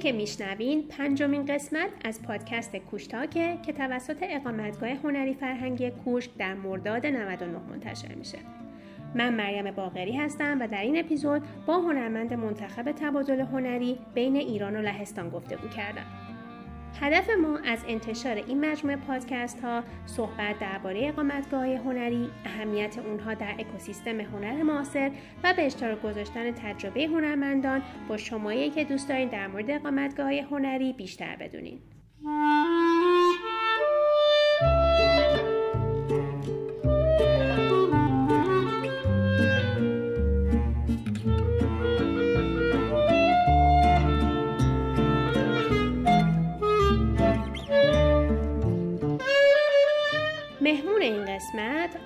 که میشنوین پنجمین قسمت از پادکست کوشتاکه که توسط اقامتگاه هنری فرهنگی کوشک در مرداد 99 منتشر میشه. من مریم باقری هستم و در این اپیزود با هنرمند منتخب تبادل هنری بین ایران و لهستان گفتگو کردم. هدف ما از انتشار این مجموعه پادکست ها صحبت درباره اقامتگاه هنری، اهمیت اونها در اکوسیستم هنر معاصر و به اشتراک گذاشتن تجربه هنرمندان با شمایی که دوست دارین در مورد اقامتگاه هنری بیشتر بدونین.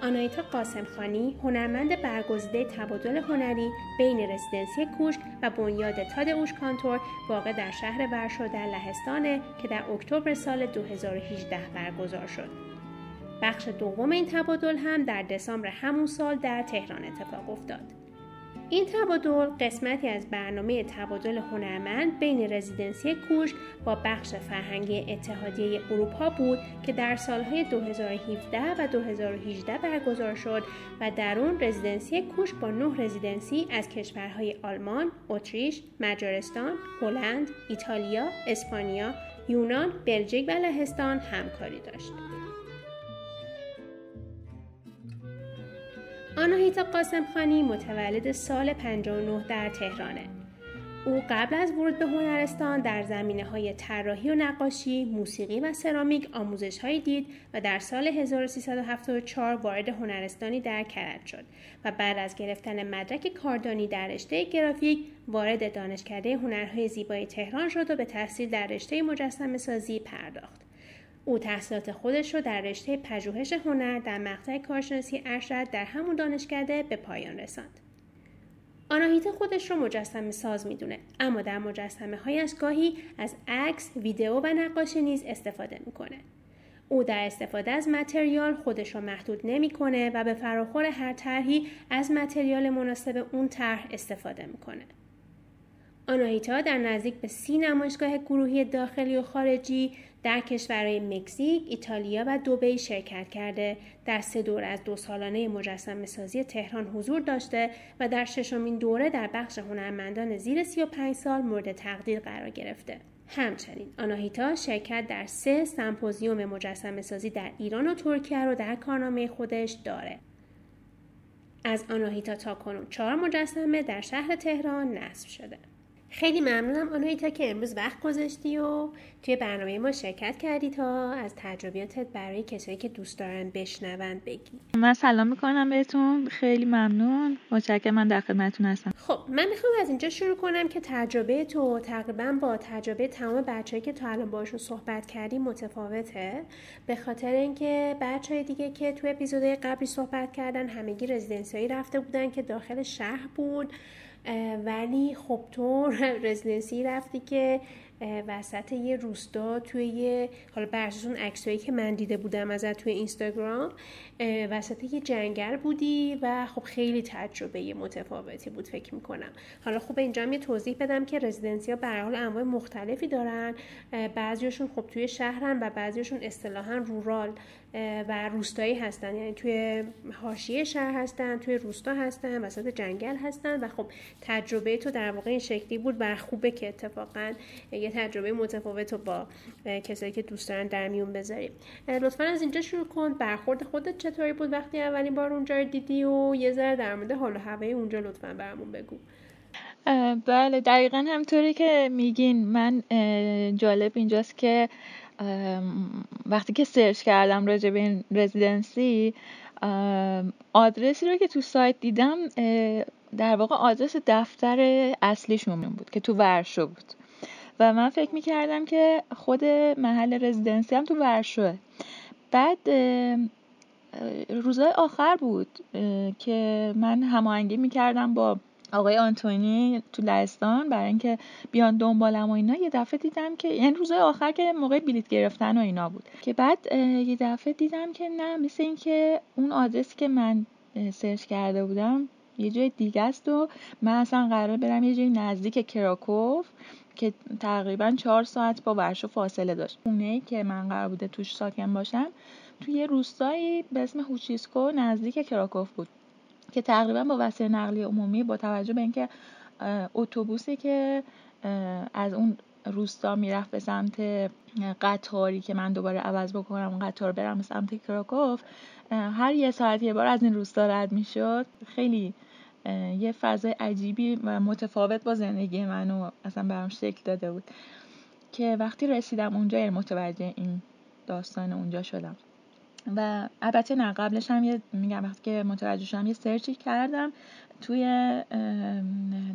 آنایتا قاسمخانی هنرمند برگزیده تبادل هنری بین رزیدنسی کوشک و بنیاد تاد اوش کانتور واقع در شهر ورشو در لهستانه که در اکتبر سال 2018 برگزار شد. بخش دوم این تبادل هم در دسامبر همون سال در تهران اتفاق افتاد. این تبادل قسمتی از برنامه تبادل هنرمند بین رزیدنسی کوشک با بخش فرهنگی اتحادیه اروپا بود که در سالهای 2017 و 2018 برگزار شد و در اون رزیدنسی کوشک با نه رزیدنسی از کشورهای آلمان، اتریش، مجارستان، هلند، ایتالیا، اسپانیا، یونان، بلژیک و لهستان همکاری داشت. آناهیتا قاسمخانی متولد سال 59 در تهرانه. او قبل از ورود به هنرستان در زمینه های طراحی و نقاشی، موسیقی و سرامیک آموزش های دید و در سال 1374 وارد هنرستانی در کرج شد و بعد از گرفتن مدرک کاردانی در رشته گرافیک وارد دانشکده هنرهای زیبای تهران شد و به تحصیل در رشته مجسمه سازی پرداخت. او تحصیلات خودش رو در رشته پژوهش هنر در مقطع کارشناسی ارشد در همون دانشکده به پایان رساند. آناهیتا خودش رو مجسمه ساز می‌دونه اما در مجسمه هایش گاهی از عکس، ویدئو و نقاشی نیز استفاده می‌کنه. او در استفاده از متریال خودش رو محدود نمی‌کنه و به فراخور هر طرحی از متریال مناسب اون طرح استفاده می‌کنه. آناهیتا در نزدیک به سی نمایشگاه گروهی داخلی و خارجی در کشورهای مکزیک، ایتالیا و دوبی شرکت کرده، در سه دوره از دو سالانه مجسم سازی تهران حضور داشته و در ششمین دوره در بخش هنرمندان زیر 35 سال مورد تقدیر قرار گرفته. همچنین آناهیتا شرکت در سه سمپوزیوم مجسم سازی در ایران و ترکیه رو در کارنامه خودش داره. از آناهیتا تا کنون چهار مجسمه در شهر تهران نصب شده. خیلی ممنونم آنایتا که امروز وقت گذاشتی و توی برنامه ما شرکت کردی تا از تجربیاتت برای کسایی که دوست دارن بشنوند بگی. من سلام می‌کنم بهتون. خیلی ممنون. متشکرم من در خدمتتون هستم. خب من می‌خوام از اینجا شروع کنم که تجربه تو تقریبا با تجربه تمام بچه‌ای که تو الان باشون صحبت کردی متفاوته. به خاطر اینکه بچه دیگه که تو اپیزودهای قبلی صحبت کردن همگی رزیدنسی رفته بودن که داخل شهر بود. ولی خب تو رزیدنسی رفتی که وسط یه روستا توی یه حالا برسون عکسایی که من دیده بودم ازت توی اینستاگرام وسط یه جنگل بودی و خب خیلی تجربه متفاوتی بود فکر می‌کنم. حالا خوب اینجا یه توضیح بدم که رزیدنسی ها به حال انواع مختلفی دارن بعضیشون خب توی شهرن و بعضیشون اصطلاحا رورال. و روستایی هستن. یعنی توی حاشیه شهر هستن توی روستا هستن وسط جنگل هستن. و خب تجربه تو در واقع این شکلی بود و خوبه که اتفاقا یه تجربه متفاوت رو با کسایی که دوست دارن در میون بذاریم. لطفا از اینجا شروع کن. برخورد خودت چطوری بود وقتی اولین بار اونجا رو دیدی و یه ذره در مورد حال و هوای اونجا لطفا برامون بگو. بله دقیقا همطوری که میگین. من جالب اینجاست که وقتی که سرچ کردم راجع به این رزیدنسی آدرسی رو که تو سایت دیدم در واقع آدرس دفتر اصلیشون بود که تو ورشو بود. و من فکر می‌کردم که خود محل رزیدنسی هم تو ورشوه. بعد روزای آخر بود که من هماهنگی می‌کردم با آقای آنتونی تو لهستان برای اینکه بیان دنبالم و اینا یه دفعه دیدم که یعنی روزای آخر که موقع بلیت گرفتن و اینا بود. که بعد یه دفعه دیدم که نه مثل اینکه اون آدرسی که من سرچ کرده بودم یه جای دیگه است و من اصلا قرار برم یه جای نزدیک کراکوف که تقریبا چهار ساعت با ورشو فاصله داشت. خونه که من قرار بوده توش ساکن باشم توی یه روستایی به اسم هوچیسکو نزدیک کراکوف بود. که تقریبا با وسیله نقلیه عمومی با توجه به اینکه اتوبوسی که از اون روستا می‌رفت به سمت قطاری که من دوباره عوض بکنم قطار برم به سمت کراکوف هر یه ساعت یه بار از این روستا رد می‌شد. خیلی یه فضای عجیبی و متفاوت با زندگی منو اصلا برام شکل داده بود که وقتی رسیدم اونجا یعنی متوجه این داستان اونجا شدم. و البته نه قبلش هم یه میگم وقتی که متوجه شدم یه سرچی کردم توی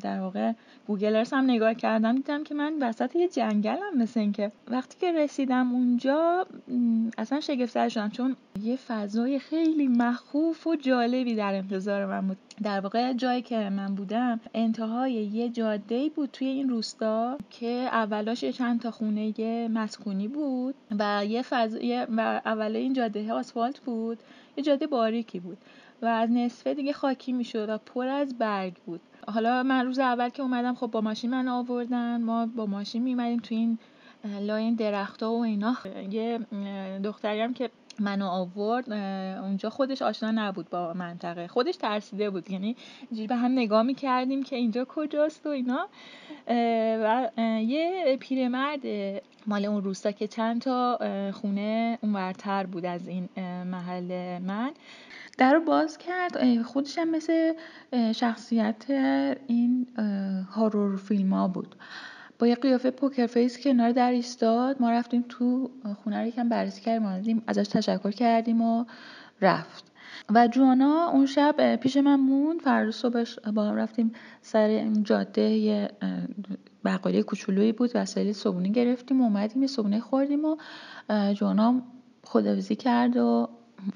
در واقع گوگل ارس هم نگاه کردم دیدم که من وسط یه جنگلم مثل اینکه وقتی که رسیدم اونجا اصلا شگفت شدم چون یه فضای خیلی مخوف و جالبی در انتظار من بود. در واقع جایی که من بودم انتهای یه جاده بود توی این روستا که اولاش چند تا خونه مسکونی بود و یه فضا و اول این جاده آسفالت بود یه جاده باریکی بود. و از نصفه دیگه خاکی می‌شد و پر از برگ بود. حالا من روز اول که اومدم خب با ماشین من آوردن. ما با ماشین میمدیم تو این لاین درختها و اینا. یه دختری هم که منو آورد اونجا خودش آشنا نبود با منطقه. خودش ترسیده بود. یعنی به هم نگاه می‌کردیم که اینجا کجاست و اینا. و یه پیرمرد مال اون روستا که چند تا خونه اونورتر بود از این محل من. در رو باز کرد. خودش هم مثل شخصیت عین horror film ها بود. با یه قیافه poker face کنار در ایستاد. ما رفتیم تو خونه رو یکم بررسی کردیم ازش تشکر کردیم و رفت. و جوانا اون شب پیش من مون فردا صبحش با هم رفتیم سر جاده یه بقالی کوچولویی بود. وسایل صبونه گرفتیم و اومدیم یه صبونه خوردیم و جوانا خداحافظی کرد و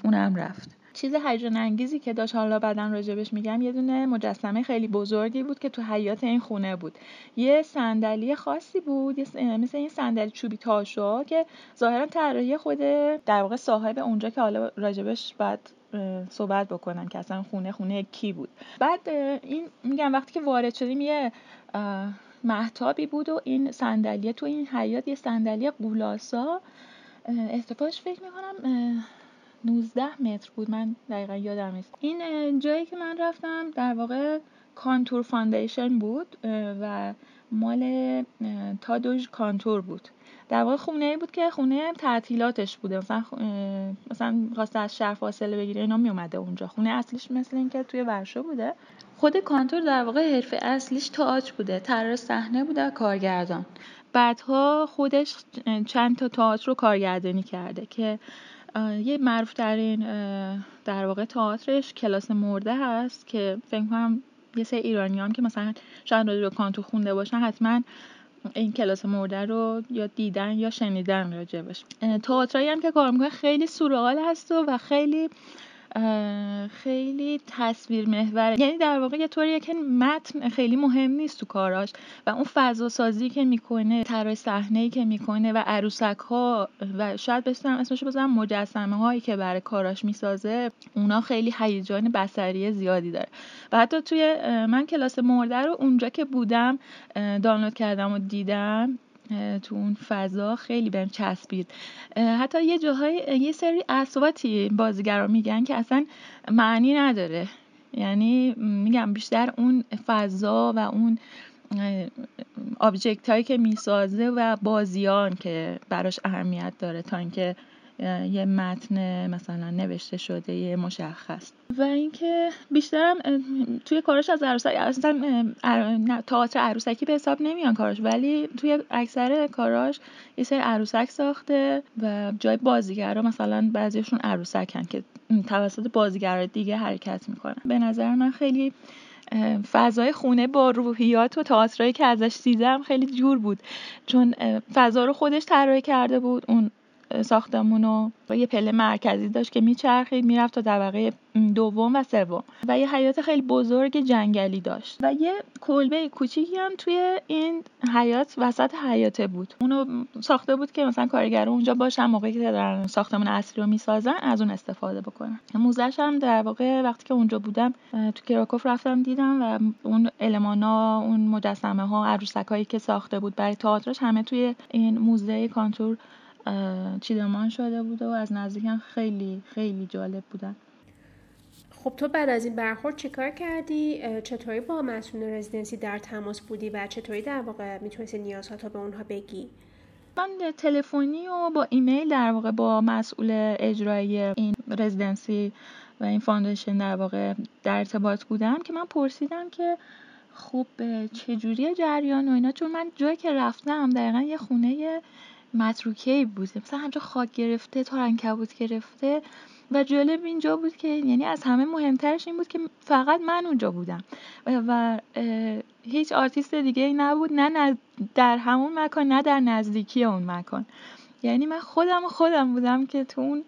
اونم رفت. چیز هیجان انگیزی که داشت حالا بعدا راجبش میگم یه دونه مجسمه خیلی بزرگی بود که تو حیاط این خونه بود. یه صندلی خاصی بود مثل این صندلی چوبی تاشو که ظاهرا طراحی خود در واقع صاحب اونجا که حالا راجبش بعد صحبت بکنن که اصلا خونه خونه کی بود. بعد این میگم وقتی که وارد شدیم یه محتابی بود و این صندلی تو این حیات یه صندلی قولاسا ارتفاعش فکر می‌کنم 19 متر بود. من دقیقا یادم نیست. این جایی که من رفتم در واقع کانتور foundation بود و مال تادئوش کانتور بود. در واقع خونه ای بود که خونه تعطیلاتش بوده. مثلا مثلا خواسته از شهر فاصله بگیره اینا می اومده اونجا. خونه اصلیش مثل اینکه توی ورشو بوده. خود کانتور در واقع حرفه اصلیش تئاتر بوده. طراح صحنه بوده و کارگردان. بعدها خودش چند تا تئاتر رو کارگردانی کرده که یه معروف در این در واقع تئاترش کلاس مرده هست که فکر کنم یه سری ایرانیان که مثلا شاید به کانتو خونده باشن حتما این کلاس مرده رو یا دیدن یا شنیدن راجبش تئاترایی هم که کار می‌کنه خیلی سورئال هست و خیلی خیلی تصویر محور. یعنی در واقع یه طوریه که متن خیلی مهم نیست تو کاراش و اون فضا سازی که می‌کنه طراح صحنه که می‌کنه و عروسک ها و شاید بسیارم اسمش بزنم مجسمه هایی که برای کاراش می‌سازه اونا خیلی هیجان بصری زیادی داره. و حتی توی من کلاس مرده رو اونجا که بودم دانلود کردم و دیدم تو اون فضا خیلی بهم چسبید. حتی یه جاهای یه سری اصواتی بازیگرا میگن که اصلا معنی نداره. یعنی میگم بیشتر اون فضا و اون آبجکت هایی که می‌سازه و بازیان که براش اهمیت داره تا اینکه یه متن مثلا نوشته شده یه مشخص. و اینکه بیشترم توی کارش از عروسک اصلا تئاتر عروسکی به حساب نمیان کاراش ولی توی اکثر کاراش یه سری عروسک ساخته و جای بازیگرا مثلا بعضیشون عروسکن که توسط بازیگرای دیگه حرکت می‌کنن. به نظر من خیلی فضای خونه با روحیات و تئاترایی که ازش دیدم خیلی جور بود. چون فضا رو خودش طراحی کرده بود اون ساختمون و یه پله مرکزی داشت که میچرخید می‌رفت تا طبقه دوم و سوم. و یه حیات خیلی بزرگ جنگلی داشت. و یه کلبه کوچیکی هم توی این حیات وسط حیاته بود. اونو ساخته بود که مثلا کارگر اونجا باشن موقعی که دارن ساختمون اصلی رو می‌سازن از اون استفاده بکنن. موزش هم در واقع وقتی که اونجا بودم تو کراکوف رفتم دیدم و اون المانا اون مجسمه ها عروسک که ساخته بود برای تئاترش همه توی این موزه کانتور چیدمان شده بوده و از نزدیک هم خیلی خیلی جالب بودن خب تو بعد از این برخورد چیکار کردی؟ چطوری با مسئول residency در تماس بودی و چطوری در واقع می‌تونستی نیازها به اونها بگی؟ من تلفنی و با ایمیل در واقع با مسئول اجرایی این residency و این foundation در واقع در ارتباط بودم که من پرسیدم که خب چجوری جریان و اینا چون من جایی که رفتم دقیقا یه خونه متروکه بود. مثلا همجا خاک گرفته تا انکبوت گرفته و جالب اینجا بود که یعنی از همه مهمترش این بود که فقط من اونجا بودم. و, هیچ آرتیست دیگه ای نبود. نه در همون مکان نه در نزدیکی اون مکان. یعنی من خودم خودم بودم که تو اون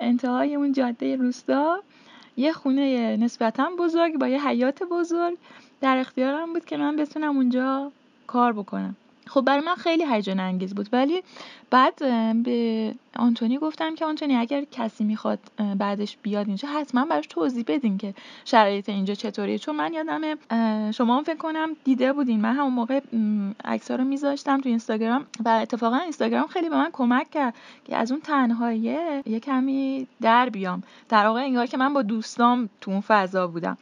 انتهای اون جاده روستا یه خونه نسبتا بزرگ با یه حیات بزرگ در اختیارم بود که من بتونم اونجا کار بکنم. خب برای من خیلی هیجان انگیز بود. ولی بعد به آنتونی گفتم که آنتونی اگر کسی می‌خواد بعدش بیاد اینجا حتما براش توضیح بدین که شرایط اینجا چطوریه. چون من یادم شما هم فکر کنم دیده بودین. من همون موقع عکس‌ها رو میذاشتم تو اینستاگرام و اتفاقا اینستاگرام خیلی به من کمک کرد که از اون تنهاییه یه کمی در بیام. در واقع انگار که من با دوستام تو اون فضا بودم.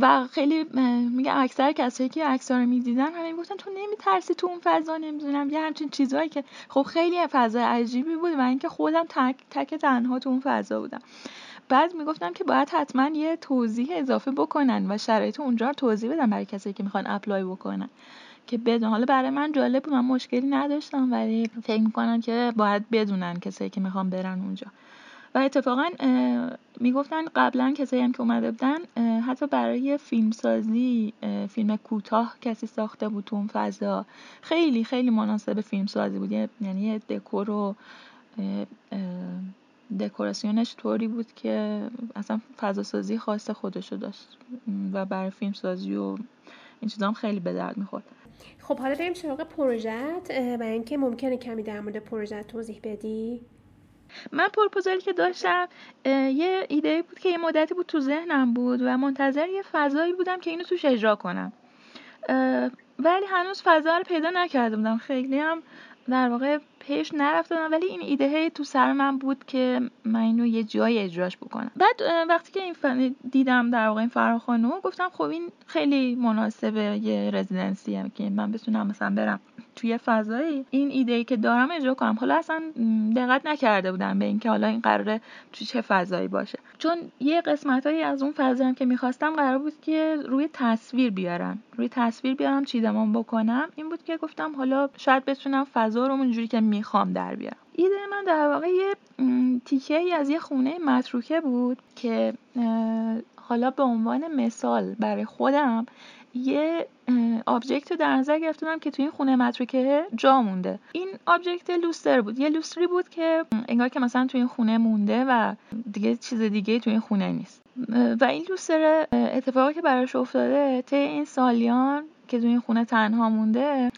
و خیلی میگه اکثر کسایی که عکس‌ها رو می‌دیدن همه می‌گفتن تو نمیترسی تو اون فضا نمی‌دونم یه همچین چیزهایی که خب خیلی فضا عجیبی بود و اینکه خودم تک تک تنها تو اون فضا بودم. بعد می‌گفتم که باید حتما یه توضیح اضافه بکنن و شرایط اونجا رو توضیح بدن برای کسایی که می‌خوان اپلای بکنن. که بدون حالا برای من جالب بود من مشکلی نداشتم ولی فکر می‌کنم که باید بدونن کسایی که می‌خوان برن اونجا. و اتفاقا می‌گفتن قبلا کسایی هم که اومده بودن حتی برای فیلمسازی فیلم کوتاه کسی ساخته بود تو اون فضا. خیلی خیلی مناسب فیلم سازی بود یعنی دکور و دکوراسیونش طوری بود که اصلا فضا سازی خاص خودشو داشت. و برای فیلم سازی و این چیزا هم خیلی به درد می‌خورد. خب حالا بریم سراغ پروژت و اینکه ممکنه کمی در مورد پروژت توضیح بدی. من پرپوزالی که داشتم یه ایده بود که یه مدتی بود تو ذهنم بود و منتظر یه فضایی بودم که اینو توش اجرا کنم. ولی هنوز فضا رو پیدا نکرده بودم. خیلی هم در واقع پیش نرفته ولی این ایده تو سر من بود که من اینو یه جای اجراش بکنم. بعد وقتی که این دیدم در واقع این فراخانو گفتم خب این خیلی مناسبه یه رزیدنسی هم که من بتونم مثلا برم توی فضایی. این ایده ای که دارم اجرا کنم. حالا اصلا دقت نکرده بودم به اینکه حالا این قراره توی چه فضایی باشه. چون یه قسمتهایی از اون فضا هم که می‌خواستم قرار بود که روی تصویر بیارم. روی تصویر بیارم چیدمان بکنم. این بود که گفتم حالا شاید بتونم فضا رو اونجوری که می‌خوام در بیارم. ایده من در واقع یه تیکه ای از یه خونه متروکه بود که حالا به عنوان مثال برای خودم یه object رو در نظر گرفتم که توی این خونه متروکه جا مونده. این object لوستر بود. یه لوستری بود که انگار که مثلا توی این خونه مونده و دیگه چیز دیگه توی این خونه نیست. و این لوستر اتفاقی که براش افتاده طی این سالیان که توی این خونه تنها مونده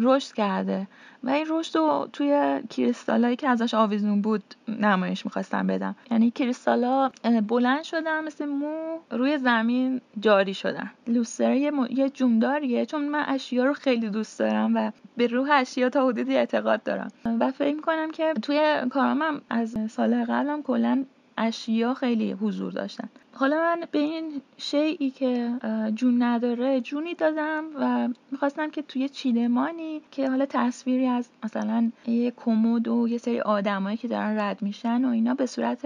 رشد کرده. و این رشد رو توی کریستالایی که ازش آویزون بود نمایش می‌خواستم بدم. یعنی کریستالا بلند شدن مثل مو روی زمین جاری شدن. لوستر یه, م... یه جومداریه چون من اشیا رو خیلی دوست دارم و به روح اشیا تا حدودی اعتقاد دارم. و فکر می‌کنم که توی کارامم از سال قبلم کلا اشیا خیلی حضور داشتن. حالا من به این شیعی که جون نداره جونی دادم و می‌خواستم که توی چیدمانی که حالا تصویری از مثلا یه کمد و یه سری آدمایی که دارن رد میشن و اینا به صورت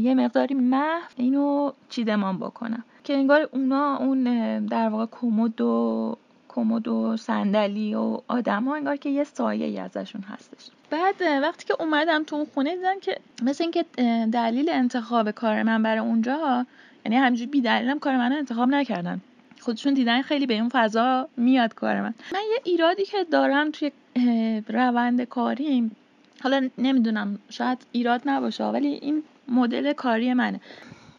یه مقداری محو اینو چیدمان بکنم. که انگار اونا اون در واقع کمد و کمد و صندلی و آدما انگار که یه سایه ای ازشون هستش. بعد وقتی که اومدم تو اون خونه دیدم که مثل اینکه دلیل انتخاب کار من برای اونجا یعنی همینجوری بی دلیلم کار من انتخاب نکردن. خودشون دیدن خیلی به اون فضا میاد کار من. من یه ایرادی که دارم توی روند کاریم حالا نمی‌دونم شاید ایراد نباشه ولی این مدل کاری منه.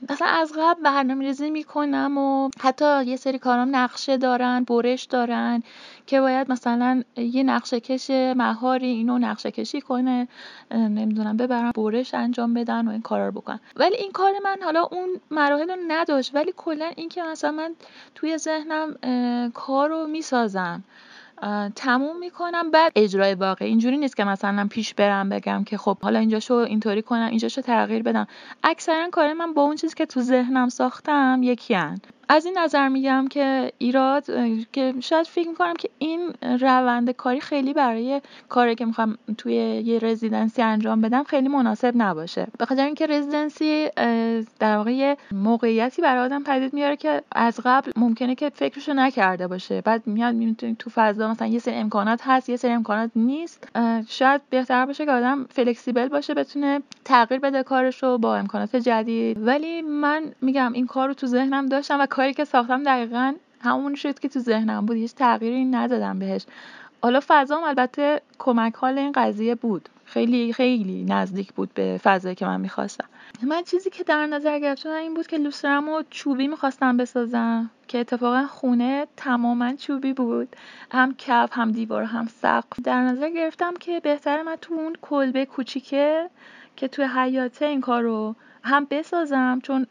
مثلا از قبل برنامه ریزی می‌کنم و حتی یه سری کارام نقشه دارن برش دارن که باید مثلا یه نقشه کش مهاری اینو نقشه کشی کنه نمی‌دونم ببرم برش انجام بدن و این کارا رو بکنن ولی این کار من حالا اون مراحل رو نداشت. ولی کلا اینکه مثلا من توی ذهنم کار رو می‌سازم. تموم می‌کنم. بعد اجرای واقع اینجوری نیست که مثلا پیش برم بگم که خب حالا اینجاشو اینطوری کنم اینجاشو تغییر بدم. اکثرا کار من با اون چیزی که تو ذهنم ساختم یکی هن. از این نظر میگم که ایراد که شاید فکر می‌کنم که این روند کاری خیلی برای کاری که می‌خوام توی یه رزیدنسی انجام بدم خیلی مناسب نباشه. به خاطر اینکه رزیدنسی در واقع موقعیتی برای آدم پدید میاره که از قبل ممکنه که فکرشو نکرده باشه. بعد میاد می‌تونی تو فضا مثلا یه سری امکانات هست یه سری امکانات نیست. شاید بهتر باشه که آدم فلکسیبل باشه بتونه تغییر بده کارشو با امکانات جدید. ولی من میگم این کار رو تو ذهنم داشتم و کاری که ساختم دقیقا همون شد که تو ذهنم بود. هیچ تغییری ندادم بهش. حالا فضام البته کمک حال این قضیه بود. خیلی خیلی نزدیک بود به فضایی که من می‌خواستم. من چیزی که در نظر گرفتم این بود که لوسترم و چوبی می‌خواستم بسازم که اتفاقا خونه تماما چوبی بود. هم کف هم دیوار هم سقف. در نظر گرفتم که بهتر من تو اون کلبه کوچیکه که توی حیاته این کار رو هم بسازم چون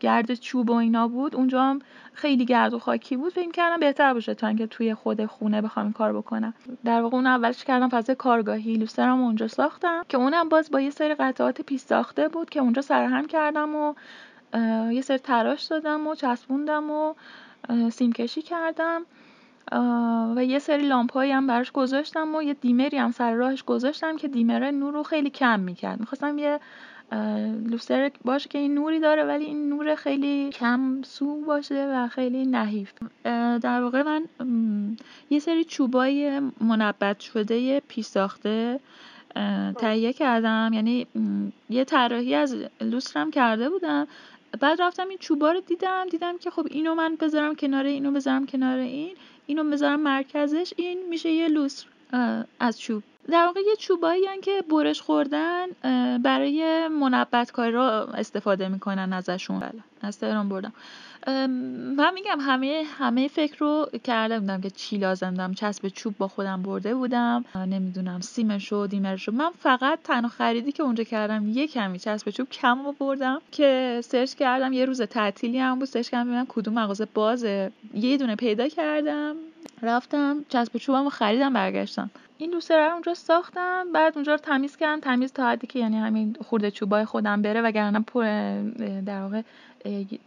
گرد چوب و اینا بود. اونجا هم خیلی گرد و خاکی بود. فکر کردم بهتر باشه تا اینکه توی خود خونه بخوام این کار بکنم. در واقع اون اولش کردم فضای کارگاهی. لوسترم اونجا ساختم. که اونم باز با یه سری قطعات پیش ساخته بود که اونجا سرهم کردم و یه سری تراش دادم و چسبوندم و سیم کشی کردم. و یه سری لامپایی هم براش گذاشتم و یه دیمری هم سر راهش گذاشتم که دیمره نور رو خیلی کم می‌کرد. می‌خواستم یه لوستر باشه که این نوری داره ولی این نور خیلی کم سو باشه و خیلی نحیف. در واقع من یه سری چوبای منبت شده پیش ساخته تهیه کردم. یعنی یه طراحی از لوسترم کرده بودم. بعد رفتم این چوبا رو دیدم دیدم که خب اینو من بذارم کنار اینو بذارم کنار این اینو بذارم مرکزش این میشه یه لوستر از چوب. در واقع یه چوبایی که برش خوردن برای منبت کاری رو استفاده می‌کنن ازشون. بله از تهران بردم. من میگم همه همه فکر رو کرده بودم که چی لازم دارم. چسب چوب با خودم برده بودم. نمی‌دونم سیمش و dimmer ش رو من فقط تنها خریدی که اونجا کردم یه کمی چسب چوب کم بردم که search کردم. یه روز تعطیلی هم بود. search کردم ببینم کدوم مغازه بازه. یه دونه پیدا کردم. رفتم چسب چوبم رو خریدم برگشتم. این دوسته رو اونجا ساختم. بعد اونجا رو تمیز کردم. تمیز تا حدی که یعنی همین خورده چوبای خودم بره وگرنه پر در واقع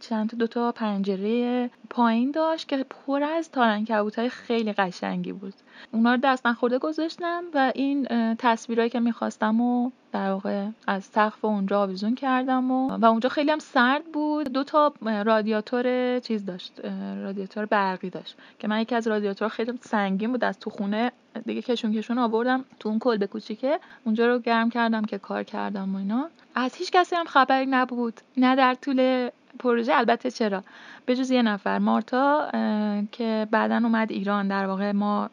چند تا دوتا پنجره پایین داشت که پر از تارن های خیلی قشنگی بود. اونا رو دست خورده گذاشتم و این تصویرهایی که می‌خواستم و در واقع از سقف اونجا آویزون کردم و, و اونجا خیلی هم سرد بود. دو تا رادیاتور چیز داشت رادیاتور برقی داشت که من یکی از رادیاتور خیلی سنگین بود. از تو خونه دیگه کشون کشون آوردم تو اون کلبه کوچیکه. اونجا رو گرم کردم که کار کردم و اینا. از هیچ کسی هم خبری نبود. نه در طول پروژه البته چرا؟ به جز یه نفر مارتا که بعدا اومد ایران. در واقع ما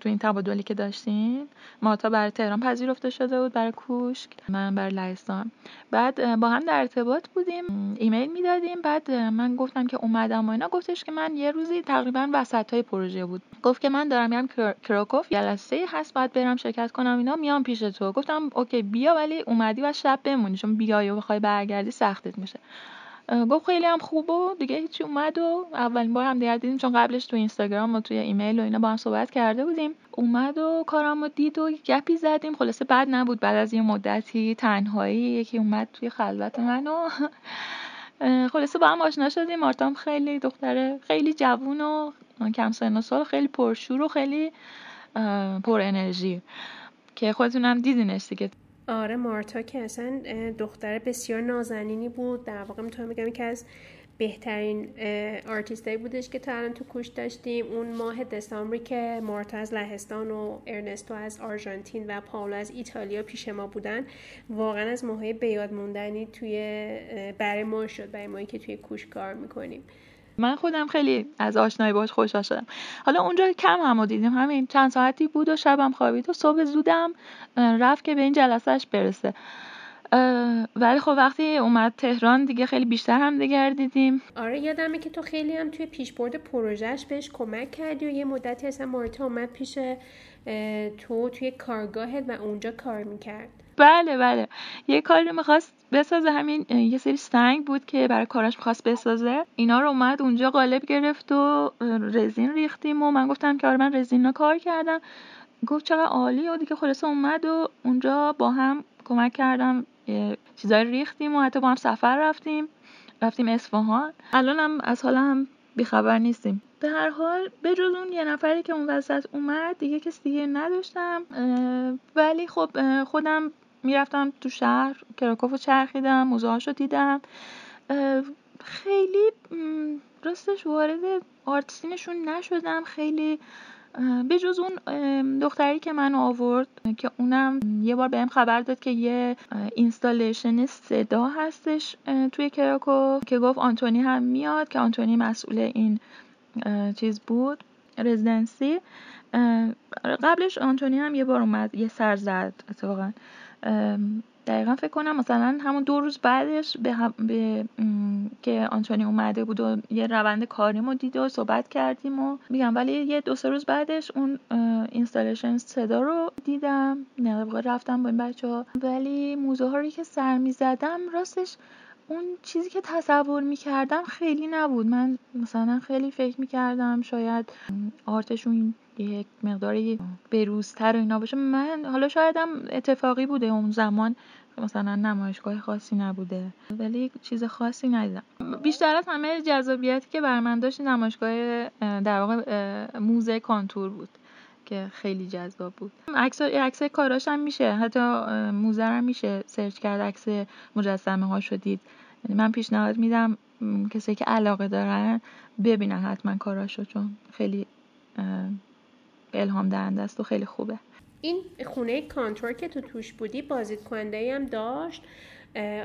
تو این تبادلی که داشتیم مارتا برای تهران پذیرفته شده بود برای کوشک من برای لهستان. بعد با هم در ارتباط بودیم ایمیل می‌دادیم. بعد من گفتم که اومدم و اینا. گفتش که من یه روزی تقریبا وسط های پروژه بود. گفت که من دارم میرم کراکوف جلسه هست باید برم شرکت کنم اینا میام پیش تو. گفتم اوکی بیا ولی اومدی و شب بمونی چون بیای و بخوای برگردی سختت میشه. گفت خیلی هم خوب و دیگه هیچی اومد و اولین بار هم دیگر دیدیم چون قبلش تو اینستاگرام و توی ایمیل و اینا با هم صحبت کرده بودیم. اومد و کارم رو دید و گپی زدیم. خلاصه بعد نبود. بعد از یه مدتی تنهایی یکی اومد توی خلوت من و خلاصه با هم آشنا شدیم. مارتام خیلی دختره خیلی جوون و کم سن و سال خیلی پرشور و خیلی پر انرژی که خودتونم دیدینش دیگه. آره مارتا که اصلا دختر بسیار نازنینی بود. در واقع می‌تونم بگم که از بهترین آرتیستایی بودش که تا الان تو کوش داشتیم. اون ماه دسامبری که مارتا از لهستان و ارنستو از آرژانتین و پاولو از ایتالیا پیش ما بودن واقعا از ماهای بیاد موندنی توی برای ما شد برای مایی که توی کوش کار می‌کنیم. من خودم خیلی از آشنایی باش خوشحال شدم. حالا اونجا کم هم دیدیم. همین چند ساعتی بود و شبم خوابید و صبح زودم رفت که به این جلسهش برسه. ولی خب وقتی اومد تهران دیگه خیلی بیشتر هم دیگر دیدیم آره یادمه که تو خیلی هم توی پیشبرد پروژهش بهش کمک کردی و یه مدتی اصلا مارتا اومد پیش تو توی کارگاهت و اونجا کار می‌کرد. بله بله. یه کاری می‌خواست بسازه همین یه سری سنگ بود که برای کاراش می‌خواست بسازه. اینا رو اومد اونجا قالب گرفت و رزین ریختیم و من گفتم که آره من رزین کار کردم. گفت چقدر عالی و دیگه خلاصه اومد و اونجا با هم کمک کردم. چیزایی ریختیم و حتی با هم سفر رفتیم رفتیم اصفهان. الان هم از حالا هم بیخبر نیستیم. به هر حال به جز اون یه نفری که اون وسط اومد دیگه کسی دیگه نداشتم. ولی خب خودم می‌رفتم تو شهر کراکوف رو چرخیدم موزه رو دیدم خیلی راستش وارد آرتسینشون نشدم. خیلی به جز اون دختری که من آورد که اونم یه بار بهم خبر داد که یه اینستالیشن صدا هستش توی کراکو که گفت آنتونی هم میاد که آنتونی مسئول این چیز بود رزیدنسی قبلش آنتونی هم یه بار اومد یه سر زد اتفاقا. دقیقا فکر کنم مثلا همون دو روز بعدش به, به که آنتونی اومده بود و یه روند کاریمو دید و صحبت کردیم و میگم ولی یه دو سه روز بعدش اون اینستالیشن صدا رو دیدم. نه رفتم با این بچه ها ولی موزه ها رو که سر می‌زدم راستش اون چیزی که تصور می‌کردم خیلی نبود. من مثلا خیلی فکر می‌کردم شاید آرتشون یک مقداری بروزتر و اینا باشه. من حالا شایدم اتفاقی بوده اون زمان. مثلا نمایشگاه خاصی نبوده. ولی چیز خاصی ندیدم. بیشتر از همه جذابیتی که بر من داشت نمایشگاه در واقع موزه کانتور بود که خیلی جذاب بود. عکس عکس کاراش هم میشه. حتی موزه هم میشه سرچ کرد. عکس مجسمه ها دید. یعنی من پیشنهاد میدم کسی که علاقه دارن ببینن حتما کاراشو چون خیلی الهام دهنده است و خیلی خوبه. این خونه کانتور که تو توش بودی بازدید کننده هم داشت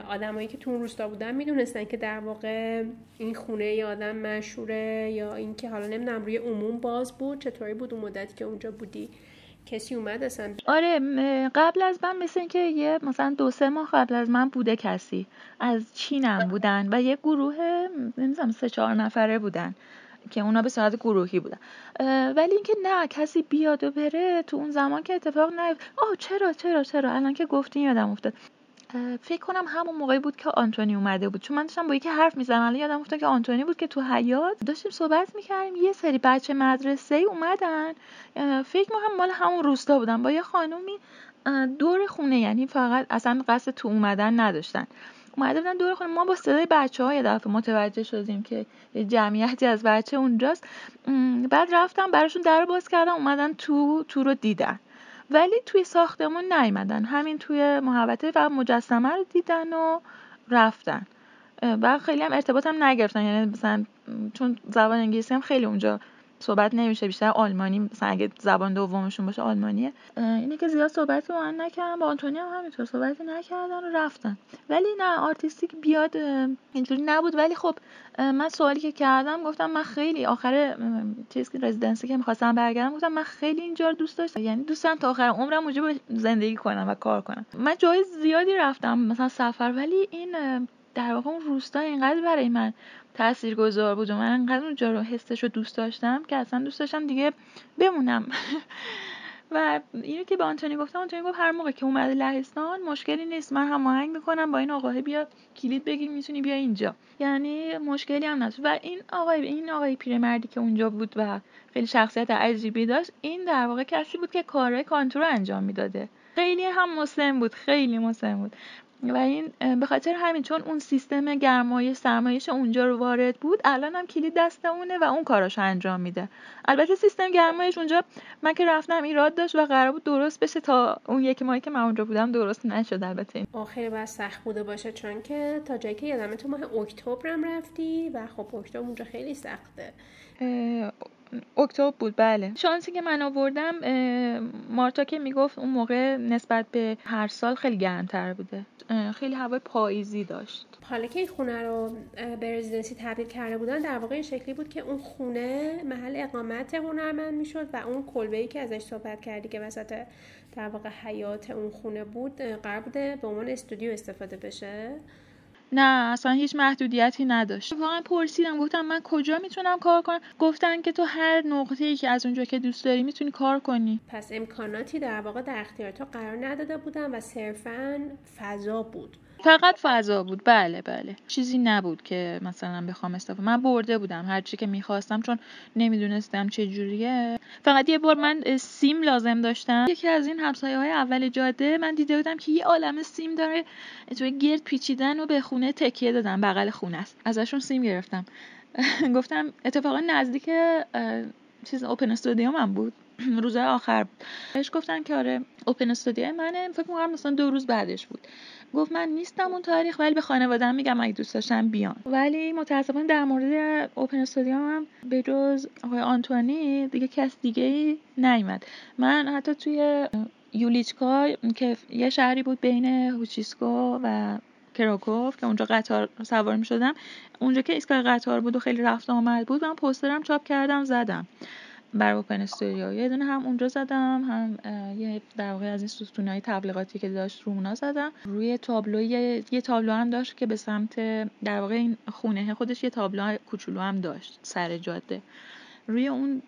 آدمایی که تو اون روستا بودن می‌دونستن که در واقع این خونه ی آدم مشهوره یا اینکه حالا نمی‌دونم روی عموم باز بود چطوری بود اون مدتی که اونجا بودی؟ کسی اومد اصلا؟ آره قبل از من مثل اینکه یه مثلا دو سه ماه قبل از من بوده کسی. از چینم بودن و یه گروه نمی‌دونم سه چهار نفره بودن. که اونا به صورت گروهی بودن. ولی اینکه نه کسی بیاد و بره تو اون زمان که اتفاق نیفت آه چرا چرا چرا؟ الان که گفتین یادم افتاد. فکر کنم همون موقعی بود که آنتونی اومده بود. چون من داشتم با یکی حرف می‌زدم. الان یادم افتاد که آنتونی بود که تو حیات داشتیم صحبت می‌کردیم. یه سری بچه مدرسه ای اومدن فکر می‌کنم مال همون روستا بودن. با یه خانومی دور خونه یعنی فقط اصلا قصد تو اومدن نداشتن. اومده بودن دور خونه. ما با صدای بچه های دفعه متوجه شدیم که یه جمعیتی از بچه اونجاست. بعد رفتم براشون در باز کردم اومدن تو تو رو دیدن. ولی توی ساختمون نیومدن. همین توی محوطه و مجسمه رو دیدن و رفتن. و خیلی هم ارتباط هم نگرفتن. یعنی مثلا چون زبان انگلیسی هم خیلی اونجا صحبت نمیشه بیشتر آلمانی مثلا اگه زبان دومشون باشه آلمانیه. اینه که زیاد صحبتی با من نکردن با آنتونی هم همینطور صحبتی نکردن و رفتن. ولی نه آرتیستیک بیاد اینجوری نبود. ولی خب من سوالی که کردم گفتم من خیلی آخر چیز رزیدنسی که می‌خواستم برگردم گفتم من خیلی اینجا دوست داشتم. یعنی دوست دارم تا آخر عمرم اونجا زندگی کنم و کار کنم. من جای زیادی رفتم مثلا سفر. ولی این در واقع اون روستا اینقدر برای من گذار بود و من انقدر اونجا رو حسش رو دوست داشتم که اصلا دوست داشتم دیگه بمونم. و اینو که به آنتونی گفتم آنتونی گفت هر موقع که اومده لهستان مشکلی نیست من هماهنگ می‌کنم با این آقای بیا کلید بگیر می‌تونی بیا اینجا. یعنی مشکلی هم نشد و این آقای این آقای پیرمردی که اونجا بود و خیلی شخصیت عجیبی داشت این در واقع کسی بود که کارهای کانتور انجام می‌داده. خیلی هم مسلم بود خیلی مسلم بود. و این به خاطر همین چون اون سیستم گرمایش سرمایش اونجا رو وارد بود الان هم کلید دست اونه و اون کاراشو انجام میده. البته سیستم گرمایش اونجا من که رفتم ایراد داشت و قرار بود درست بشه تا اون یکی ماهی که من اونجا بودم درست نشد البته. آخر بعد سخت بوده باشه چون که تا جایی که یادمه تو ماه اکتبرم رفتی و خب اکتبر اونجا خیلی سخته. اکتبر بود بله. شانسی که من آوردم مارتا که می‌گفت اون موقع نسبت به هر سال خیلی گرمتر بوده. خیلی هوای پاییزی داشت. حالا که این خونه رو به رزیدنسی تبدیل کرده بودن در واقع این شکلی بود که اون خونه محل اقامت هنرمند می‌شد و اون کلبه ای که ازش صحبت کردی که وسط در واقع حیات اون خونه بود قرار بوده به عنوان استودیو استفاده بشه. نه اصلا هیچ محدودیتی نداشت. واقعا پرسیدم گفتم من کجا می‌تونم کار کنم؟ گفتن که تو هر نقطه ای که از اونجا که دوست داری می‌تونی کار کنی. پس امکاناتی در واقع در اختیار تو قرار نداده بودن و صرفا فضا بود. فقط فضا بود. بله بله. چیزی نبود که مثلا بخوام استفاده من برده بودم هر چی که می‌خواستم چون نمی‌دونستم چه جوریه. فقط یه بار من سیم لازم داشتم. یکی از این همسایه های اول جاده من دیده بودم که یه عالم سیم داره توی گرد پیچیدن و به خونه تکیه دادم بغل خونه است. ازشون سیم گرفتم. گفتم اتفاقا نزدیک چیز اوپن استودیو من بود. روزهای آخر بهش گفتن که آره اوپن استودیو منه. فکر می‌کنم مثلا دو روز بعدش بود. گفت من نیستم اون تاریخ ولی به خانواده‌ام میگم اگه دوست داشتن بیان. ولی متاسفانه در مورد اوپن استودیو هم به جز آقای آنتونی دیگه کس دیگه ای نیومد. من حتی توی یولیچکا که یه شهری بود بین هوچیسکو و کراکوف که اونجا قطار سوار می شدم اونجا که ایستگاه قطار بود و خیلی رفت آمد بود من پوسترم چاپ کردم زدم. بر اوپن استودیو یه دونه هم اونجا زدم هم یه در واقع از این ستونهای تبلیغاتی که داشت رو اونا زدم. روی تابلو یه, تابلو هم داشت که به سمت در واقع این خونه خودش یه تابلو کوچولو هم داشت سر جاده. روی اون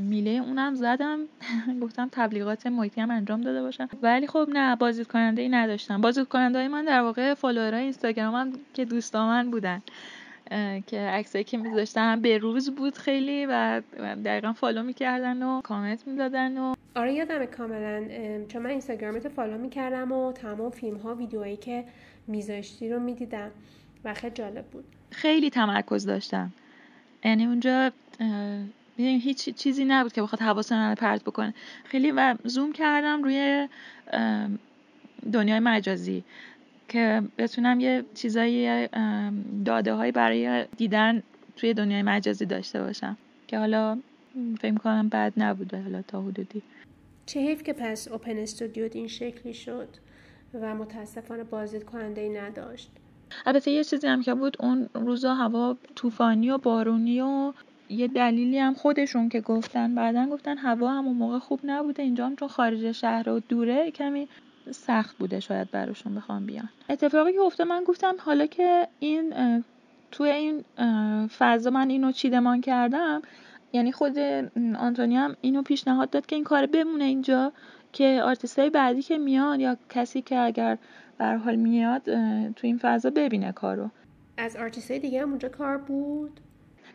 میله اونم زدم. گفتم تبلیغات محیطی هم انجام داده باشم ولی خب نه بازدید کننده ای نداشتم. بازدید کننده های من در واقع follower ای اینستاگرامم که دوستا من بودن. که عکسایی که میذاشتم به روز بود خیلی و دقیقا follow می‌کردن و کامنت می‌دادن و آره یادمه کاملا. چون من اینستاگرامت follow می‌کردم و تمام فیلم ها ویدیوهایی که میذاشتی رو می‌دیدم و خیلی جالب بود. خیلی تمرکز داشتم. یعنی اونجا هیچ چیزی نبود که بخواد حواس رو پرت بکنه. خیلی و زوم کردم روی دنیای مجازی. که بتونم یه چیزایی داده هایی برای دیدن توی دنیای مجازی داشته باشم که حالا فکر کنم بد نبوده حالا تا حدودی. چه حیف که پس اوپن استودیو این شکلی شد و متاسفانه بازدید کننده ای نداشت. البته یه چیزی هم که بود اون روزا هوا طوفانی و بارونی و یه دلیلی هم خودشون که گفتن بعدا گفتن هوا هم اون موقع خوب نبوده اینجا هم چون خارج شهر و دوره کمی سخت بوده شاید براشون بخوام بیان. اتفاقی که افتاد من گفتم حالا که این توی این فضا من اینو چیدمان کردم یعنی خود آنتونی هم اینو پیشنهاد داد که این کار بمونه اینجا که های بعدی که میان یا کسی که اگر بر حال میاد تو این فضا ببینه کارو. از های دیگه هم اونجا کار بود؟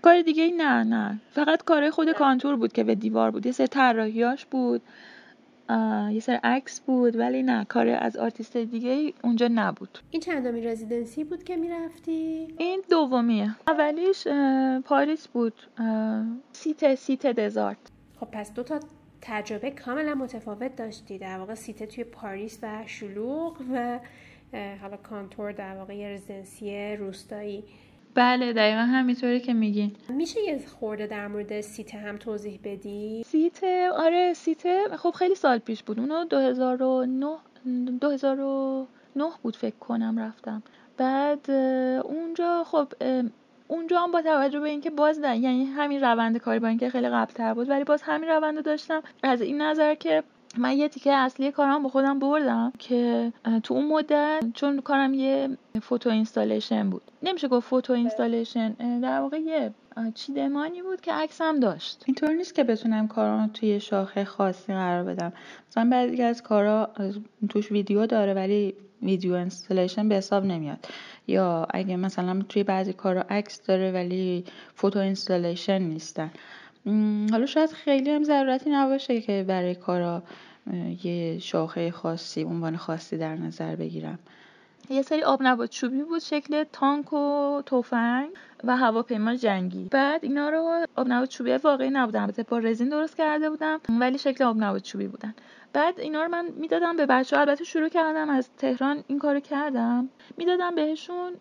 کار دیگه نه نه. فقط کارهای خود کانتور بود که به دیوار بود یه سر طراحیاش بود. یه سر عکس بود ولی نه کار از آرتیست دیگه اونجا نبود. این چندمی residency بود که می‌رفتی؟ این دومیه. اولیش پاریس بود. Cité Cité des Arts. خب پس دو تا تجربه کاملا متفاوت داشتی. در واقع Cité توی پاریس و شلوغ و حالا کانتور در واقع یه residency روستایی. بله دقیقا همینطوری که میگین. میشه یه خورده در مورد Cité هم توضیح بدی؟ Cité آره Cité خب خیلی سال پیش بود. اونو 2009 2009 بود فکر کنم رفتم. بعد اونجا خب اونجا هم با توجه به اینکه باز ده یعنی همین روند کاری با اینکه خیلی قبل بود ولی باز همین روند داشتم. از این نظر که من یه تیکه اصلی کارم با خودم بردم که تو اون مدت چون کارم یه photo installation بود. نمیشه گفت photo installation در واقع یه چیدمانی بود که عکسم داشت. اینطور نیست که بتونم کارا توی شاخه خاصی قرار بدم. مثلا بعضی از کارا توش ویدیو داره ولی video installation به حساب نمیاد. یا اگه مثلا توی بعضی کارا عکس داره ولی photo installation نیستن. حالا شاید خیلی هم ضرورتی نباشه که برای کارا یه شاخه خاصی عنوان خاصی در نظر بگیرم. یه سری آب نبات چوبی بود شکل تانک و تفنگ و هواپیما جنگی. بعد اینا رو آب نبات چوبی واقعی نبودن. البته با رزین درست کرده بودم ولی شکل آب نبات چوبی بودن. بعد اینا رو من می‌دادم به بچه البته شروع کردم از تهران این کارو کردم. می‌دادم بهشون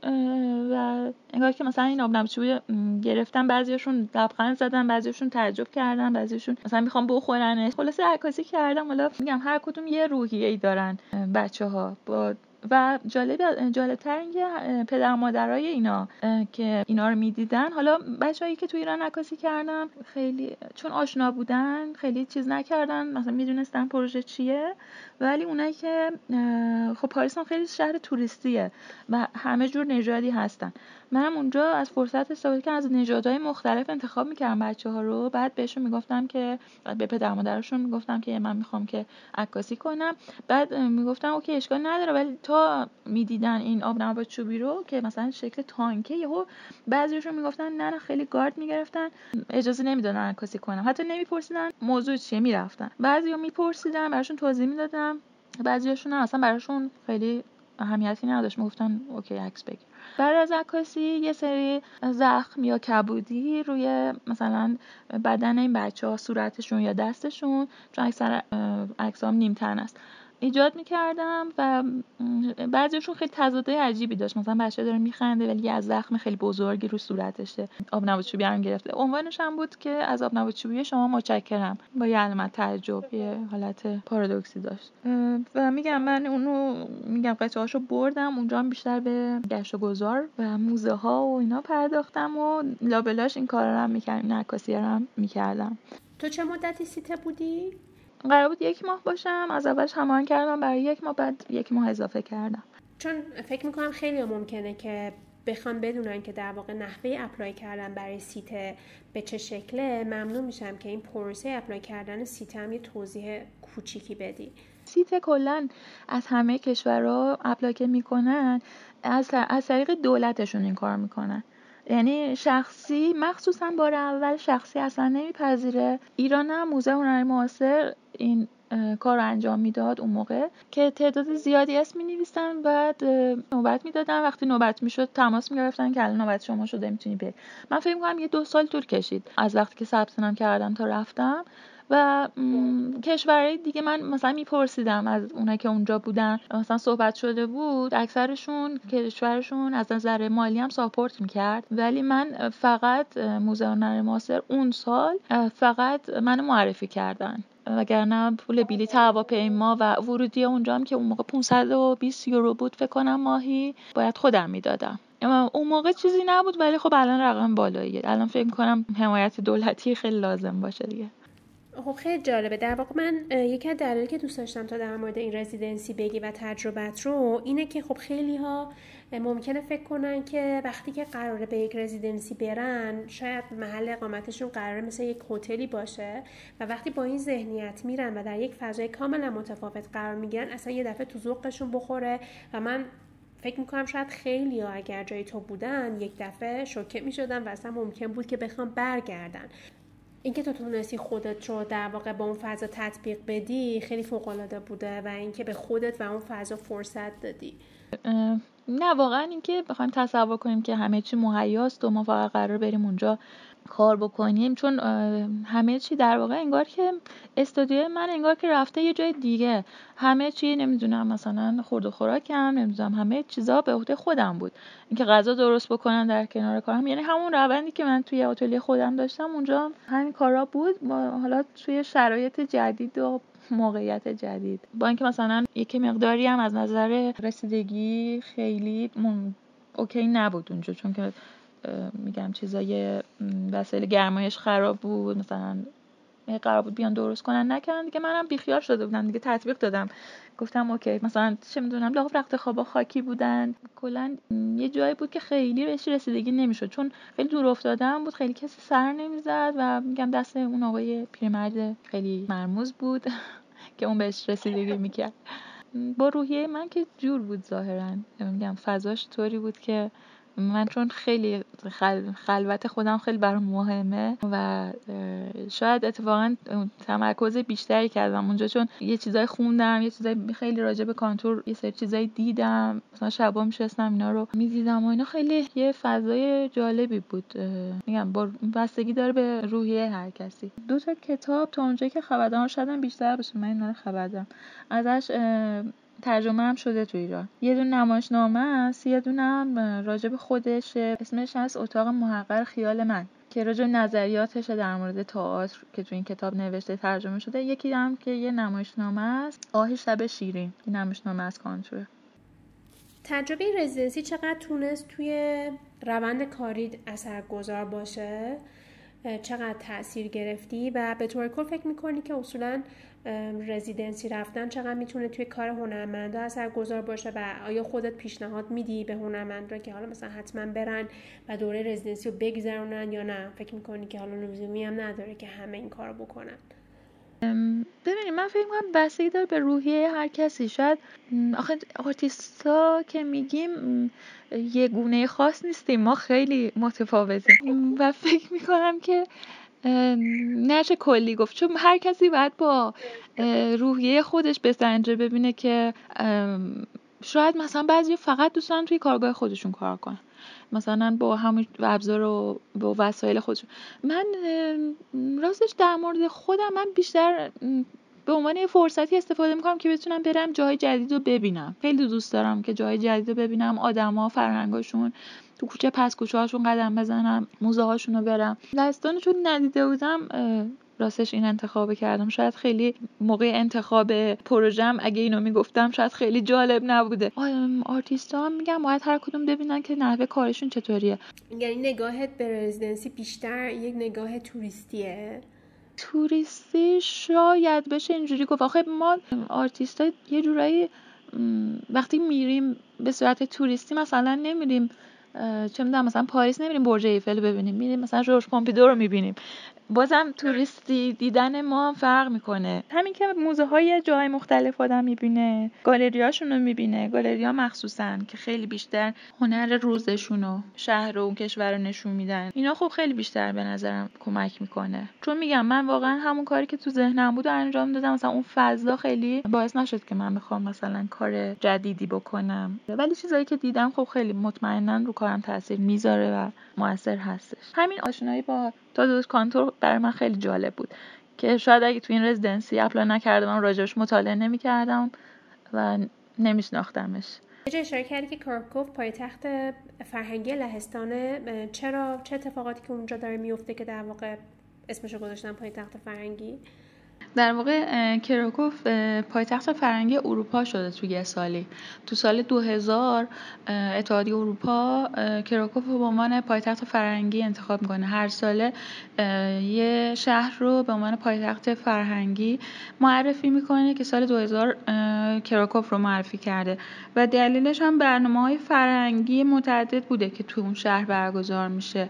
و انگار که مثلا این آب چوبی گرفتن بعضیشون لبخند زدن بعضیشون تعجب کردن بعضیشون مثلا می‌خوام بخورنش. خلاصه عکاسی کردم. حالا میگم هر کدوم یه روحیه ای دارن بچه ها با و جالب جالبتر اینکه پدر مادرای اینا که اینا رو می‌دیدن. حالا بچه‌ای که تو ایران عکاسی کردم خیلی چون آشنا بودن خیلی چیز نکردن. مثلا می‌دونستن پروژه چیه. ولی اونایی که خب پاریس هم خیلی شهر توریستیه و همه جور نژادی هستن. منم اونجا از فرصت استفاده کردم از نژادهای مختلف انتخاب می‌کردم بچه ها رو. بعد بهشون می‌گفتم که به پدر مادرشون می‌گفتم که من می‌خوام که عکاسی کنم. بعد می‌گفتم اوکی اشکال نداره ولی تا می‌دیدن این آب نبات چوبی رو که مثلا شکل تانکه یهو بعضیشون می‌گفتن نه نه خیلی گارد می‌گرفتن اجازه نمی‌دادن عکاسی کنم. حتی نمیپرسیدن موضوع چیه می‌رفتن. بعضیا میپرسیدن براشون توضیح می‌دادم. بعضیاشون اصلا براشون خیلی اهمیتی نداشت. می‌گفتن اوکی عکس بگیر. بعد از عکاسی یه سری زخم یا کبودی روی مثلا بدن این بچه ها صورتشون یا دستشون چون اکثر عکسام نیمتن است. ایجاد می‌کردم و بعضیشون خیلی تضادهای عجیبی داشت. مثلا بچه داره میخنده ولی از زخم خیلی بزرگی رو صورتشه. آب نبات هم گرفته. عنوانش هم بود که از آب نبات شما متشکرم. با یه علامت تعجب یه حالت پارادوکسی داشت. و میگم من اونو میگم قطعه هاشو بردم. اونجا هم بیشتر به گشت و گذار و موزه ها و اینا پرداختم و لابلاش این کارا هم می‌کردم نکاسی هم می‌کردم. تو چه مدتی سیته بودی؟ قرار بود یک ماه باشم از اولش هماهنگ کردم برای یک ماه بعد یک ماه اضافه کردم. چون فکر می‌کنم خیلی ممکنه که بخوان بدونن که در واقع نحوه apply کردن برای Cité به چه شکله ممنون میشم که این پروسه apply کردن Cité هم یه توضیح کوچیکی بدی. Cité کلا از همه کشورها apply که می‌کنن از, از طریق دولتشون این کار می‌کنن. یعنی شخصی مخصوصا بار اول شخصی اصلا نمیپذیره. ایران هم موزه هنرهای معاصر این کار انجام می‌داد اون موقع که تعداد زیادی اسم می نویسن بعد نوبت می‌دادن. وقتی نوبت می‌شد تماس می‌گرفتن که الان نوبت شما شده می‌تونی بری. من فکر می‌کنم یه دو سال طول کشید از وقتی که ثبت نام کردم تا رفتم. و کشورهای دیگه من مثلا میپرسیدم از اونایی که اونجا بودن مثلا صحبت شده بود اکثرشون کشورشون از نظر مالی هم ساپورت می‌کرد. ولی من فقط موزه هنر معاصر اون سال فقط منو معرفی کردن. وگرنه پول بلیط هواپیما و ورودی اونجا هم که اون موقع 520 یورو بود فکر کنم ماهی باید خودم می‌دادم. اون موقع چیزی نبود ولی خب الان رقم بالاییه. الان فکر کنم حمایت دولتی خیلی لازم باشه دیگه. خب خیلی جالبه. در واقع من یکی از دلایلی که دوست داشتم تا در مورد این رزیدنسی بگی و تجربت رو اینه که خب خیلی ها ممکنه فکر کنن که وقتی که قراره به یک رزیدنسی برن شاید محل اقامتشون قراره مثل یک هتلی باشه و وقتی با این ذهنیت میرن و در یک فضای کاملا متفاوت قرار می‌گیرن اصلا یه دفعه تو ذوقشون بخوره و من فکر می‌کنم شاید خیلی ها اگر جای تو بودن یک دفعه شوکه می‌شدن و اصلا ممکن بود که بخوام برگردن. اینکه تو تونستی خودت رو در واقع با اون فضا تطبیق بدی خیلی فوق العاده بوده و اینکه به خودت و اون فضا فرصت دادی. نه واقعا اینکه بخوایم تصور کنیم که همه چی مهیاست و ما فقط قرار بریم اونجا کار بکنیم چون همه چی در واقع انگار که استودیو من انگار که رفته یه جای دیگه. همه چی نمی‌دونم مثلا خورد و خوراکم نمی‌دونم همه چیزا به عهده خودم بود. اینکه غذا درست بکنم در کنار کارم یعنی همون روندی که من توی آتلیه خودم داشتم اونجا همین کارا بود. حالا توی شرایط جدید و موقعیت جدید. با اینکه مثلا یک مقداری هم از نظر رسیدگی خیلی OK نبود اونجا چون که میگم چیزای وسایل گرمایش خراب بود مثلا قرار بود بیان درست کنن نکردن. دیگه منم بیخیال شده بودم دیگه تطبیق دادم. گفتم OK. مثلا چه می‌دونم لاغ رخت خوابا خاکی بودن. کلا یه جایی بود که خیلی بهش رسیدگی نمی‌شد. چون خیلی دور افتادم بود خیلی کسی سر نمی‌زد و میگم دست اون آقای پیرمرد خیلی مرموز بود که اون بهش رسیدگی می‌کرد. با روحیه من که جور بود ظاهرا. میگم فضاش طوری بود که من چون خیلی خلوت خودم خیلی برام مهمه و شاید اتفاقا تمرکز بیشتری کردم اونجا چون یه چیزای خوندم یه چیزای خیلی راجع به کانتور یه سری چیزای دیدم مثلا شبا میشستم اینا رو می‌دیدم و اینا خیلی یه فضای جالبی بود. میگم با بستگی داره به روحیه هر کسی. دو تا کتاب تا اونجایی که خبردارم شدم بیشتر بشه من اینا رو خبر دارم ازش ترجمه هم شده تو ایران. یه دونه نمایشنامه است یه دونه هم راجب خودش اسمش هست اتاق محقر خیال من که راجع نظریاتش در مورد تئاتر که تو این کتاب نوشته ترجمه شده. یکی هم که یه نمایشنامه است آه شب شیرین. این نمایشنامه از کانتوره تجربه رزیدنسی چقدر تونست توی روند کارید اثرگذار باشه؟ چقدر تاثیر گرفتی؟ و به طور کل فکر می‌کنی که اصولا رزیدنسی رفتن چقدر می‌تونه توی کار هنرمندا اثر گذار باشه و آیا خودت پیشنهاد میدی به هنرمندا که حالا مثلا حتما برن و دوره رزیدنسی رو بگذرونن یا نه؟ فکر می‌کنی که حالا لزومی هم نداره که همه این کارو بکنن؟ ببینید من فکر کنم بستگی داره به روحیه هر کسی. شاید آخه آرتیستا که میگیم یه گونه خاص نیستیم. ما خیلی متفاوتیم. و فکر می‌کنم که نشه کلی گفت. چون هر کسی باید با روحیه خودش بسنجه ببینه که شاید مثلا بعضی فقط دوستان توی کارگاه خودشون کار کنن. مثلا با همون ابزار و با وسایل خودشون. من راستش در مورد خودم من بیشتر به عنوان یه فرصتی استفاده می‌کنم که بتونم برم جای جدید رو ببینم. خیلی دوست دارم که جای جدید رو ببینم آدما فرهنگاشون تو کوچه پس کوچه هاشون قدم بزنم موزه هاشون رو برم. چون ندیده بودم راستش این انتخاب کردم. شاید خیلی موقع انتخاب پروژم اگه اینو می‌گفتم شاید خیلی جالب نبوده. آرتیست ها میگم باید هر کدوم ببینن که نحوه کارشون چطوریه. یعنی نگاهت به residency بیشتر یک نگاه توریستیه. توریستی شاید بشه اینجوری گفت. آخه ما آرتیست یه جورایی وقتی میریم به صورت توریستی مثلا نمیریم چه می‌دونم مثلا پاریس نمیریم برج ایفل ببینیم. میریم مثلا جورج پومپیدو رو می‌بینیم. بازم توریستی دیدن ما فرق می‌کنه. همین که موزه های جای مختلف آدم می‌بینه گالریاشون رو می‌بینه. گالریا مخصوصا که خیلی بیشتر هنر روزشون و شهر و اون کشور رو نشون میدن. اینا خب خیلی بیشتر به نظرم کمک می‌کنه. چون میگم من واقعا همون کاری که تو ذهنم بود انجام دادم. مثلا اون فضا خیلی باعث نشد که من بخوام مثلا کار جدیدی بکنم. ولی چیزایی که دیدم خب خیلی مطمئنا رو کارم تاثیر می‌ذاره و موثر هستش. همین آشنایی با تادئوش کانتور برای من خیلی جالب بود. که شاید اگه تو این residency apply نکردم راجبش مطالعه نمی‌کردم و نمیشناختمش. چه اشاره کردی که کراکوف پایتخت فرهنگی لهستانه چرا چه اتفاقاتی که اونجا داره میفته که در واقع اسمشو گذاشتن پایتخت فرهنگی؟ در واقع کراکوف پایتخت فرهنگی اروپا شده توی یه سالی. تو سال 2000 اتحادیه اروپا کراکوف رو به عنوان پایتخت فرهنگی انتخاب می‌کنه. هر ساله یه شهر رو به عنوان پایتخت فرهنگی معرفی می‌کنه که سال 2000 کراکوف رو معرفی کرده. و دلیلش هم برنامه های فرهنگی متعدد بوده که تو اون شهر برگزار میشه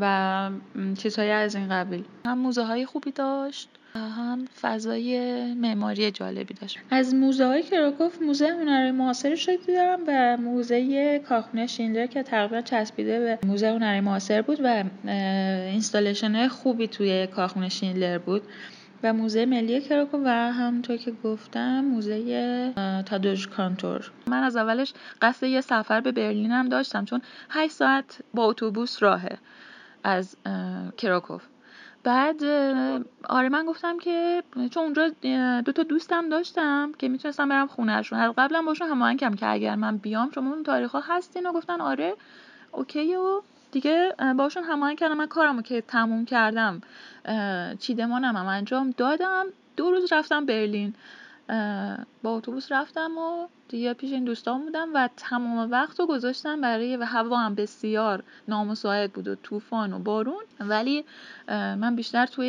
و چیزهایی از این قبیل. هم موزه های خوبی داشت. هم فضای معماری جالبی داشت. از موزه های کراکوف موزه هنر معاصر شکل دارم و موزه کارخونه شیندلر که تقریبا چسبیده به موزه هنر معاصر بود و installation خوبی توی کارخونه شیندلر بود. و موزه ملی کراکو و همونطور که گفتم موزه تادئوش کانتور. من از اولش قصد یه سفر به برلین هم داشتم چون 8 ساعت با اتوبوس راهه از کراکوف بعد آره من گفتم که چون اونجا دو تا دوستم داشتم که می‌تونستم برم خونهشون. از قبلا باشون هماهنگ کردم که اگر من بیام شما اون تاریخ ها هستین و گفتن آره اوکی و دیگه باشون هماهنگ کردم. من کارمو که تموم کردم چیدمانم هم انجام دادم. دو روز رفتم برلین. با اتوبوس رفتم و دیگه پیش این دوستان بودم و تمام وقت رو گذاشتم برای و هوا هم بسیار نامساعد بود و طوفان و بارون. ولی من بیشتر توی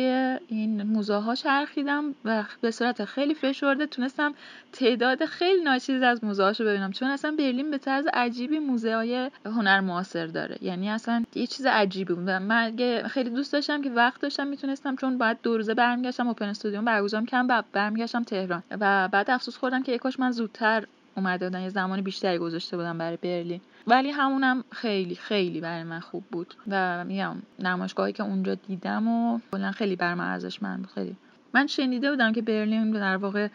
این موزه ها چرخیدم و به صورت خیلی فشرده تونستم تعداد خیلی ناچیز از موزه هاشو ببینم. چون اصلا برلین به طرز عجیبی موزه های هنر معاصر داره. یعنی اصلا یه چیز عجیبی بود من خیلی دوست داشتم که وقت داشتم می‌تونستم چون بعد دو روزه برمیگشتم اوپن استودیوم برگزار کردم و برمیگشتم تهران. و بعد افسوس خوردم که یکاش من زودتر اومده بودن یه زمان بیشتری گذاشته بودن برای برلین. ولی همونم خیلی خیلی برای من خوب بود. و میگم نمایشگاهی که اونجا دیدم و کلا خیلی بر من من بود. خیلی. من شنیده بودم که برلین در واقع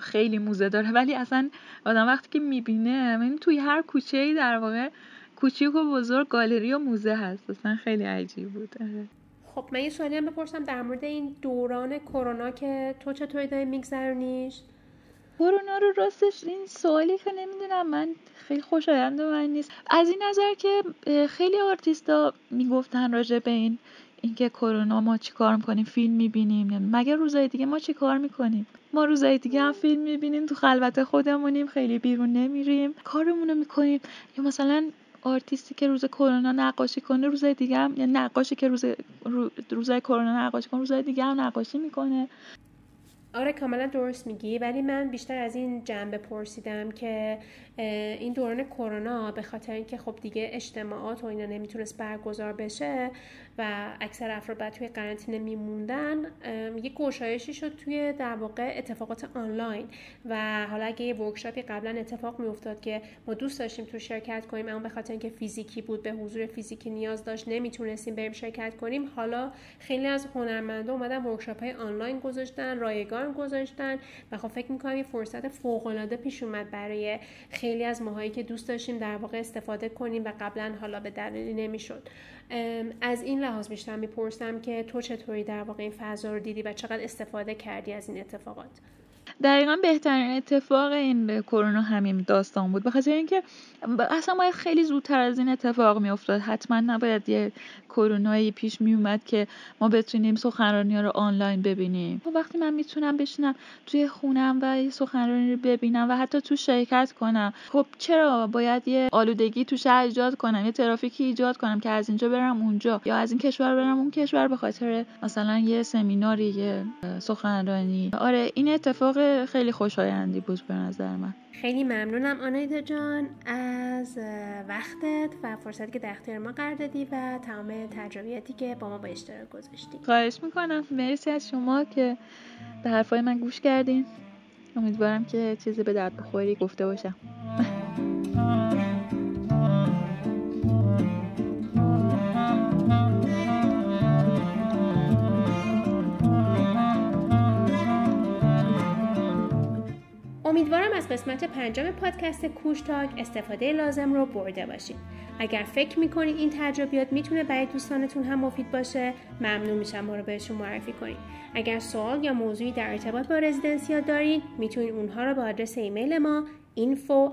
خیلی موزه داره ولی اصلا آدم وقتی که می‌بینه این توی هر کوچه ای در واقع کوچیک و بزرگ گالری و موزه هست. اصلا خیلی عجیب بود. آره. خب من یه سوالی هم بپرسم در مورد این دوران کرونا که تو چطوری داری میگذرونیش؟ کرونا رو راستش این سوالی که نمی‌دونم من خیلی خوشایند من نیست. از این نظر که خیلی آرتیستا می‌گفتن راجع به این اینکه کرونا ما چیکار می‌کنیم فیلم می‌بینیم. مگه روزای دیگه ما چیکار می‌کنیم؟ ما روزای دیگه هم فیلم می‌بینیم تو خلوت خودمونیم خیلی بیرون نمیریم. کارمون رو می‌کنیم. یا مثلا آرتیستی که روز کرونا نقاشی کنه روزای دیگه هم یا نقاشی که روز روزای کرونا نقاشی کنه روزای دیگه هم نقاشی می‌کنه. آره کاملا درست میگی ولی من بیشتر از این جنبه پرسیدم که این دوران کرونا به خاطر اینکه خب دیگه اجتماعات و اینا نمی‌تونست برگزار بشه و اکثر افراد بعد توی قرنطینه میموندن یه گشایشی شد توی در واقع اتفاقات آنلاین. و حالا اگه یه ورکشاپی قبلا اتفاق میافتاد که ما دوست داشتیم تو شرکت کنیم اما به خاطر اینکه فیزیکی بود به حضور فیزیکی نیاز داشت نمی‌تونستیم بریم شرکت کنیم حالا خیلی از هنرمندا اومدن ورکشاپ های آنلاین گذاشتن رایگان گذاشتن و خب فکر می‌کنم یه فرصت فوق العاده پیش اومد برای خیلی از ماهایی که دوست داشتیم در واقع استفاده کنیم و قبلا حالا به دلیلی نمی‌شد. از این لحاظ بیشتر می‌پرسم که تو چطوری در واقع این فضا رو دیدی و چقدر استفاده کردی از این اتفاقات؟ دقیقا بهترین اتفاق این کرونا همین داستان بود. بخاطر اینکه اصلا باید خیلی زودتر از این اتفاق میافتاد. حتما نباید یه کرونایی پیش میومد که ما بتونیم سخنرانی ها رو آنلاین ببینیم. و خب وقتی من می‌تونم بشینم توی خونم و یه سخنرانی رو ببینم و حتی تو شرکت کنم خب چرا باید یه آلودگی تو شهر ایجاد کنم؟ یه ترافیکی ایجاد کنم که از اینجا برم اونجا یا از این کشور برم اون کشور به خاطر مثلا یه سمیناری یه سخنرانی؟ آره این اتفاق خیلی خوشایندی بود به نظر من. خیلی ممنونم آنایتا جان از وقتت و فرصتی که در اختیار ما قرار دادی و تمام تجربیاتی که با ما با اشتراک گذاشتی. خواهش می‌کنم. مرسی از شما که به حرفای من گوش کردین. امیدوارم که چیزی به درد بخوری گفته باشم. امیدوارم از قسمت پنجم پادکست کوشتاک استفاده لازم رو برده باشید. اگر فکر می‌کنید این تجربیات می‌تونه برای دوستانتون هم مفید باشه ممنون میشم ما رو بهشون معرفی کنید. اگر سوال یا موضوعی در ارتباط با رزیدنسی ها دارید می‌تونید اونها رو با آدرس ایمیل ما info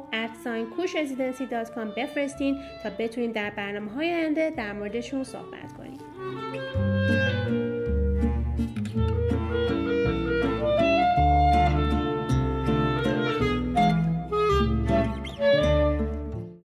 بفرستین تا بتونیم در برنامه های آینده در موردشون صحبت کنیم.